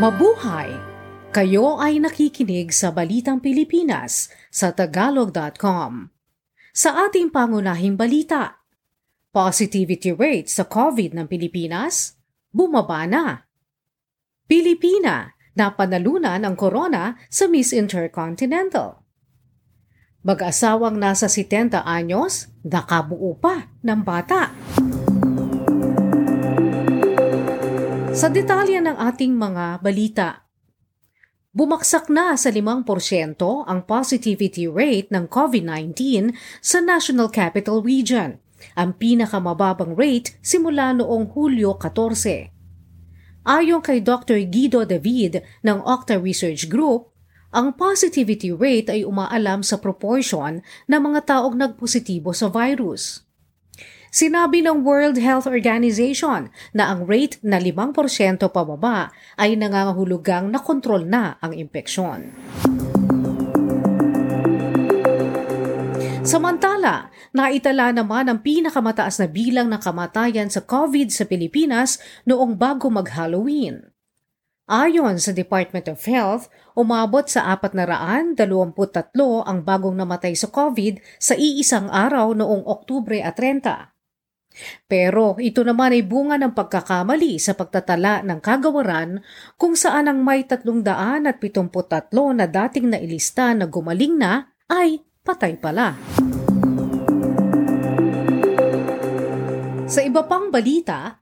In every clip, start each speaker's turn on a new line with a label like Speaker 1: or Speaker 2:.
Speaker 1: Mabuhay! Kayo ay nakikinig sa Balitang Pilipinas sa Tagalog.com. Sa ating pangunahing balita, positivity rate sa COVID ng Pilipinas bumaba na. Pilipina na panalunan ang corona sa Miss Intercontinental. Mag-asawang nasa 70 anyos, nakabuo pa ng bata. Sa detalye ng ating mga balita, Bumaksak na sa 5% ang positivity rate ng COVID-19 sa National Capital Region, ang pinakamababang rate simula noong Hulyo 14. Ayon kay Dr. Guido David ng Octa Research Group, ang positivity rate ay umaalam sa proportion ng mga taong nagpositibo sa virus. Sinabi ng World Health Organization na ang rate na 5% pababa ay nangangahulugang nakontrol na ang impeksyon. Samantala, naitala naman ang pinakamataas na bilang ng kamatayan sa COVID sa Pilipinas noong bago mag-Halloween. Ayon sa Department of Health, umabot sa 423 ang bagong namatay sa COVID sa iisang araw noong Oktubre at 30. Pero ito naman ay bunga ng pagkakamali sa pagtatala ng kagawaran kung saan ang may 373 na dating nailista na gumaling na ay patay pala. Sa iba pang balita,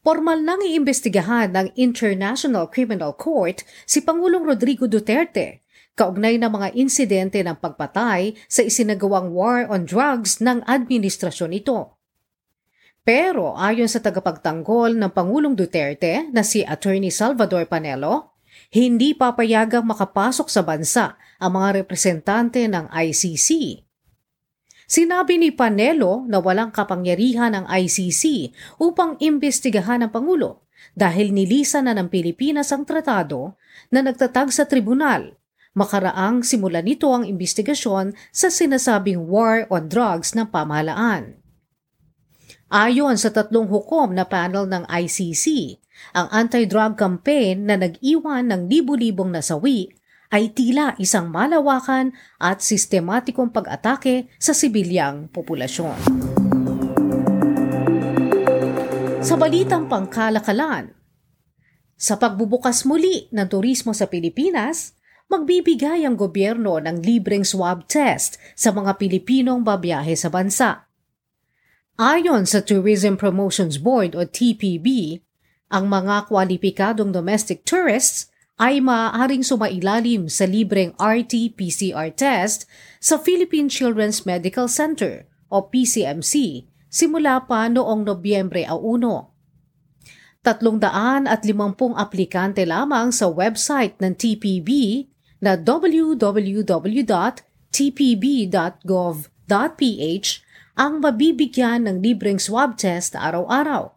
Speaker 1: formal nang iimbestigahan ng International Criminal Court si Pangulong Rodrigo Duterte kaugnay ng mga insidente ng pagpatay sa isinagawang war on drugs ng administrasyon ito. Pero ayon sa tagapagtanggol ng Pangulong Duterte na si Attorney Salvador Panelo, hindi papayagang makapasok sa bansa ang mga representante ng ICC. Sinabi ni Panelo na walang kapangyarihan ng ICC upang imbestigahan ang Pangulo dahil nilisa na ng Pilipinas ang tratado na nagtatag sa tribunal. Makaraang simula nito ang investigasyon sa sinasabing war on drugs ng pamahalaan. Ayon sa tatlong hukom na panel ng ICC, ang anti-drug campaign na nag-iwan ng libu-libong nasawi ay tila isang malawakan at sistematikong pag-atake sa sibilyang populasyon. Sa balitang pangkalakalan, sa pagbubukas muli ng turismo sa Pilipinas, magbibigay ang gobyerno ng libreng swab test sa mga Pilipinong babiyahe sa bansa. Ayon sa Tourism Promotions Board o TPB, ang mga kwalipikadong domestic tourists ay maaaring sumailalim sa libreng RT-PCR test sa Philippine Children's Medical Center o PCMC simula pa noong Nobyembre 1. Tatlong daan at limampung aplikante lamang sa website ng TPB na www.tpb.gov.ph ang mabibigyan ng libreng swab test araw-araw.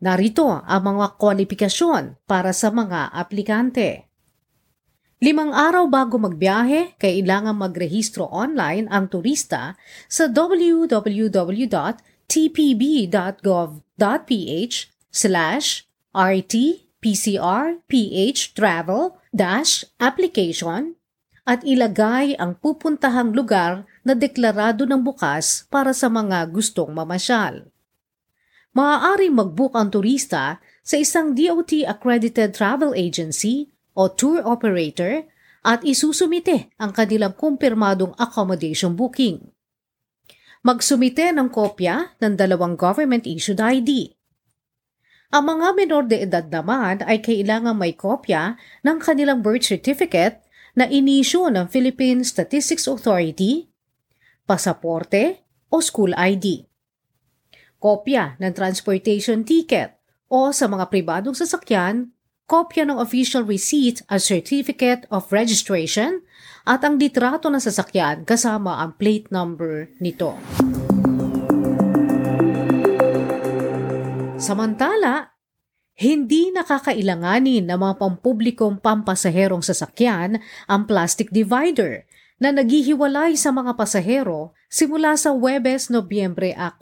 Speaker 1: Narito ang mga kwalifikasyon para sa mga aplikante. Limang araw bago magbiyahe, kailangan magrehistro online ang turista sa www.tpb.gov.ph slash rt-pcr-ph travel-application at ilagay ang pupuntahang lugar na deklarado ng bukas para sa mga gustong mamasyal. Maaari mag-book ang turista sa isang DOT-accredited travel agency o tour operator at isusumite ang kanilang kumpirmadong accommodation booking. Magsumite ng kopya ng dalawang government-issued ID. Ang mga menor de edad naman ay kailangan may kopya ng kanilang birth certificate na inisyo ng Philippine Statistics Authority, pasaporte o school ID. Kopya ng transportation ticket o sa mga pribadong sasakyan, kopya ng official receipt at certificate of registration at ang litrato ng sasakyan kasama ang plate number nito. Samantala, hindi nakakailanganin ng mga pampublikong pampasaherong sasakyan ang plastic divider na naghihiwalay sa mga pasahero simula sa Webes, Nobyembre 4.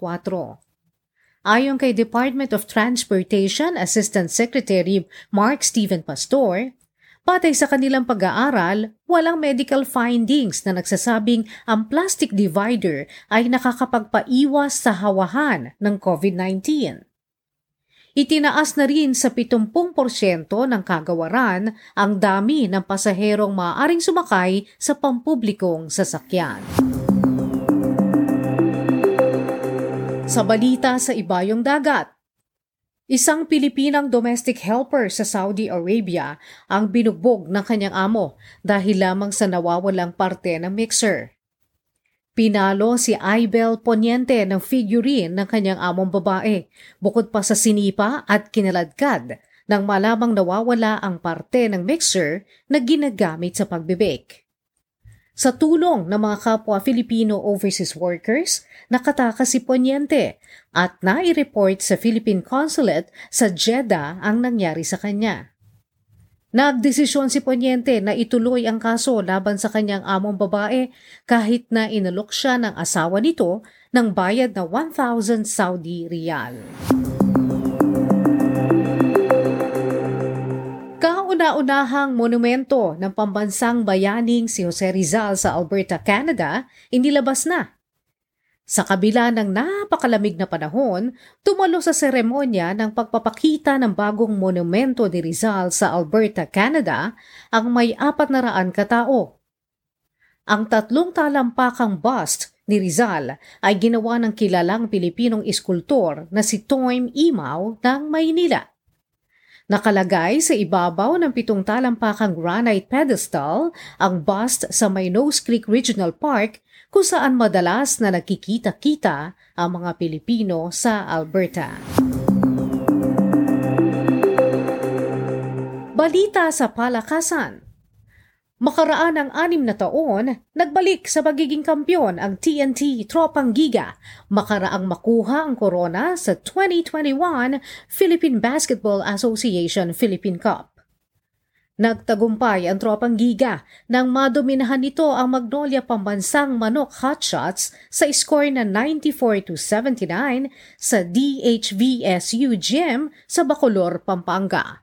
Speaker 1: Ayon kay Department of Transportation Assistant Secretary Mark Steven Pastor, Patay sa kanilang pag-aaral, walang medical findings na nagsasabing ang plastic divider ay nakakapagpaiwas sa hawahan ng COVID-19. Itinaas na rin sa 70% ng kagawaran ang dami ng pasaherong maaaring sumakay sa pampublikong sasakyan. Sa balita sa ibayong dagat, Isang Pilipinang domestic helper sa Saudi Arabia ang binugbog ng kanyang amo dahil lamang sa nawawalang parte ng mixer. Pinalo si Aibel Poniente ng figurine ng kanyang among babae bukod pa sa sinipa at kinaladkad nang malamang nawawala ang parte ng mixer na ginagamit sa pagbibake. Sa tulong ng mga kapwa Filipino overseas workers, nakatakas si Poniente at nai-report sa Philippine Consulate sa Jeddah ang nangyari sa kanya. Nagdesisyon si Poniente na ituloy ang kaso laban sa kanyang among babae kahit na inalok siya ng asawa nito ng bayad na 1,000 Saudi riyal. Kauna-unahang monumento ng pambansang bayaning si Jose Rizal sa Alberta, Canada, inilabas na. Sa kabila ng napakalamig na panahon, tumalo sa seremonya ng pagpapakita ng bagong monumento ni Rizal sa Alberta, Canada, ang may apat na raan katao. Ang tatlong talampakang bust ni Rizal ay ginawa ng kilalang Pilipinong iskultor na si Toym Imaw ng Maynila. Nakalagay sa ibabaw ng pitong talampakang granite pedestal ang bust sa May Nose Creek Regional Park kung saan madalas na nakikita-kita ang mga Pilipino sa Alberta. Balita sa palakasan Makaraan ng anim na taon, nagbalik sa pagiging kampyon ang TNT Tropang Giga, makaraang makuha ang korona sa 2021 Philippine Basketball Association Philippine Cup. Nagtagumpay ang Tropang Giga nang madominahan nito ang Magnolia Pambansang Manok Hotshots sa score na 94 to 79 sa DHVSU Gym sa Bacolor, Pampanga.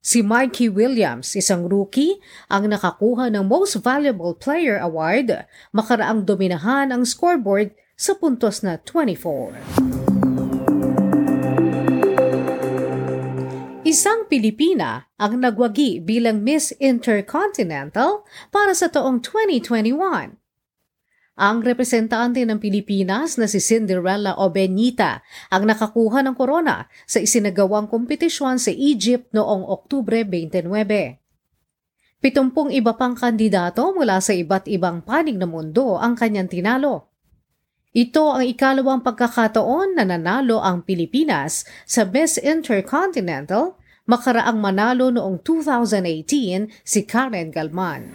Speaker 1: Si Mikey Williams, isang rookie, ang nakakuha ng Most Valuable Player Award, makaraang dominahan ang scoreboard sa puntos na 24. Isang Pilipina ang nagwagi bilang Miss Intercontinental para sa taong 2021 ang representante ng Pilipinas na si Cinderella Obenita ang nakakuha ng korona sa isinagawang kompetisyon sa Egypt noong Oktubre 29. Pitumpung iba pang kandidato mula sa iba't ibang panig ng mundo ang kanyang tinalo. Ito ang ikalawang pagkakataon na nanalo ang Pilipinas sa Miss Intercontinental makaraang manalo noong 2018 si Karen Galman.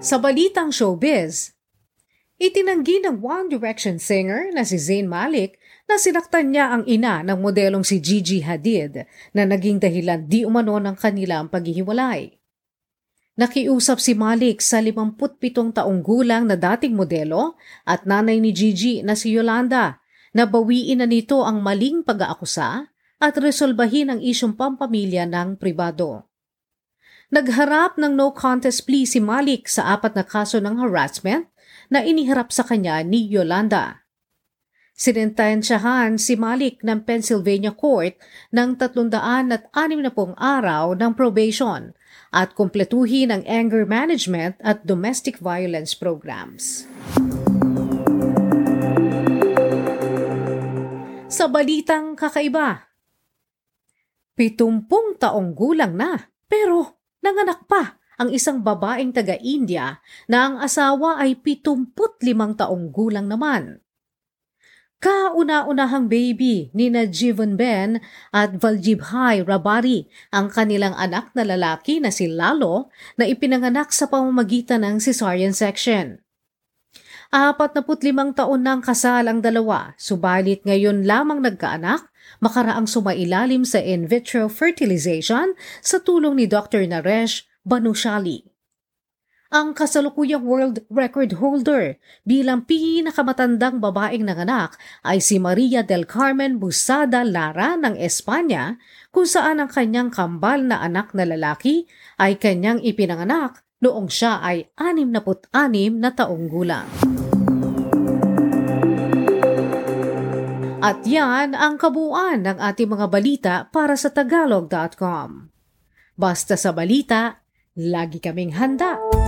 Speaker 1: Sa balitang showbiz, itinanggi ng One Direction singer na si Zayn Malik na sinaktan niya ang ina ng modelong si Gigi Hadid na naging dahilan di umano ng kanilang paghihiwalay. Nakiusap si Malik sa 57 taong gulang na dating modelo at nanay ni Gigi na si Yolanda na bawiin na nito ang maling pag-aakusa at resolbahin ang isyong pampamilya ng pribado. Nagharap ng no contest plea si Malik sa apat na kaso ng harassment na iniharap sa kanya ni Yolanda. Sinentensyahan si Malik ng Pennsylvania Court ng 360 araw ng probation at kumpletuhin ang anger management at domestic violence programs. Sa balitang kakaiba, pitumpung taong gulang na pero Nanganak pa ang isang babaeng taga-India na ang asawa ay 75 taong gulang naman. Kauna-unahang baby ni Najivan Ben at Valjibhai Rabari ang kanilang anak na lalaki na si Lalo na ipinanganak sa pamamagitan ng cesarean section. Apat na putlimang taon nang kasal ang dalawa, subalit ngayon lamang nagkaanak makaraang sumailalim sa in vitro fertilization sa tulong ni Dr. Naresh Banushali. ang kasalukuyang world record holder bilang pinakamatandang babaeng nanganak ay si Maria del Carmen Busada Lara ng Espanya kung saan ang kanyang kambal na anak na lalaki ay kanyang ipinanganak noong siya ay 66 na taong gulang. At yan ang kabuuan ng ating mga balita para sa Tagalog.com. Basta sa balita, lagi kaming handa.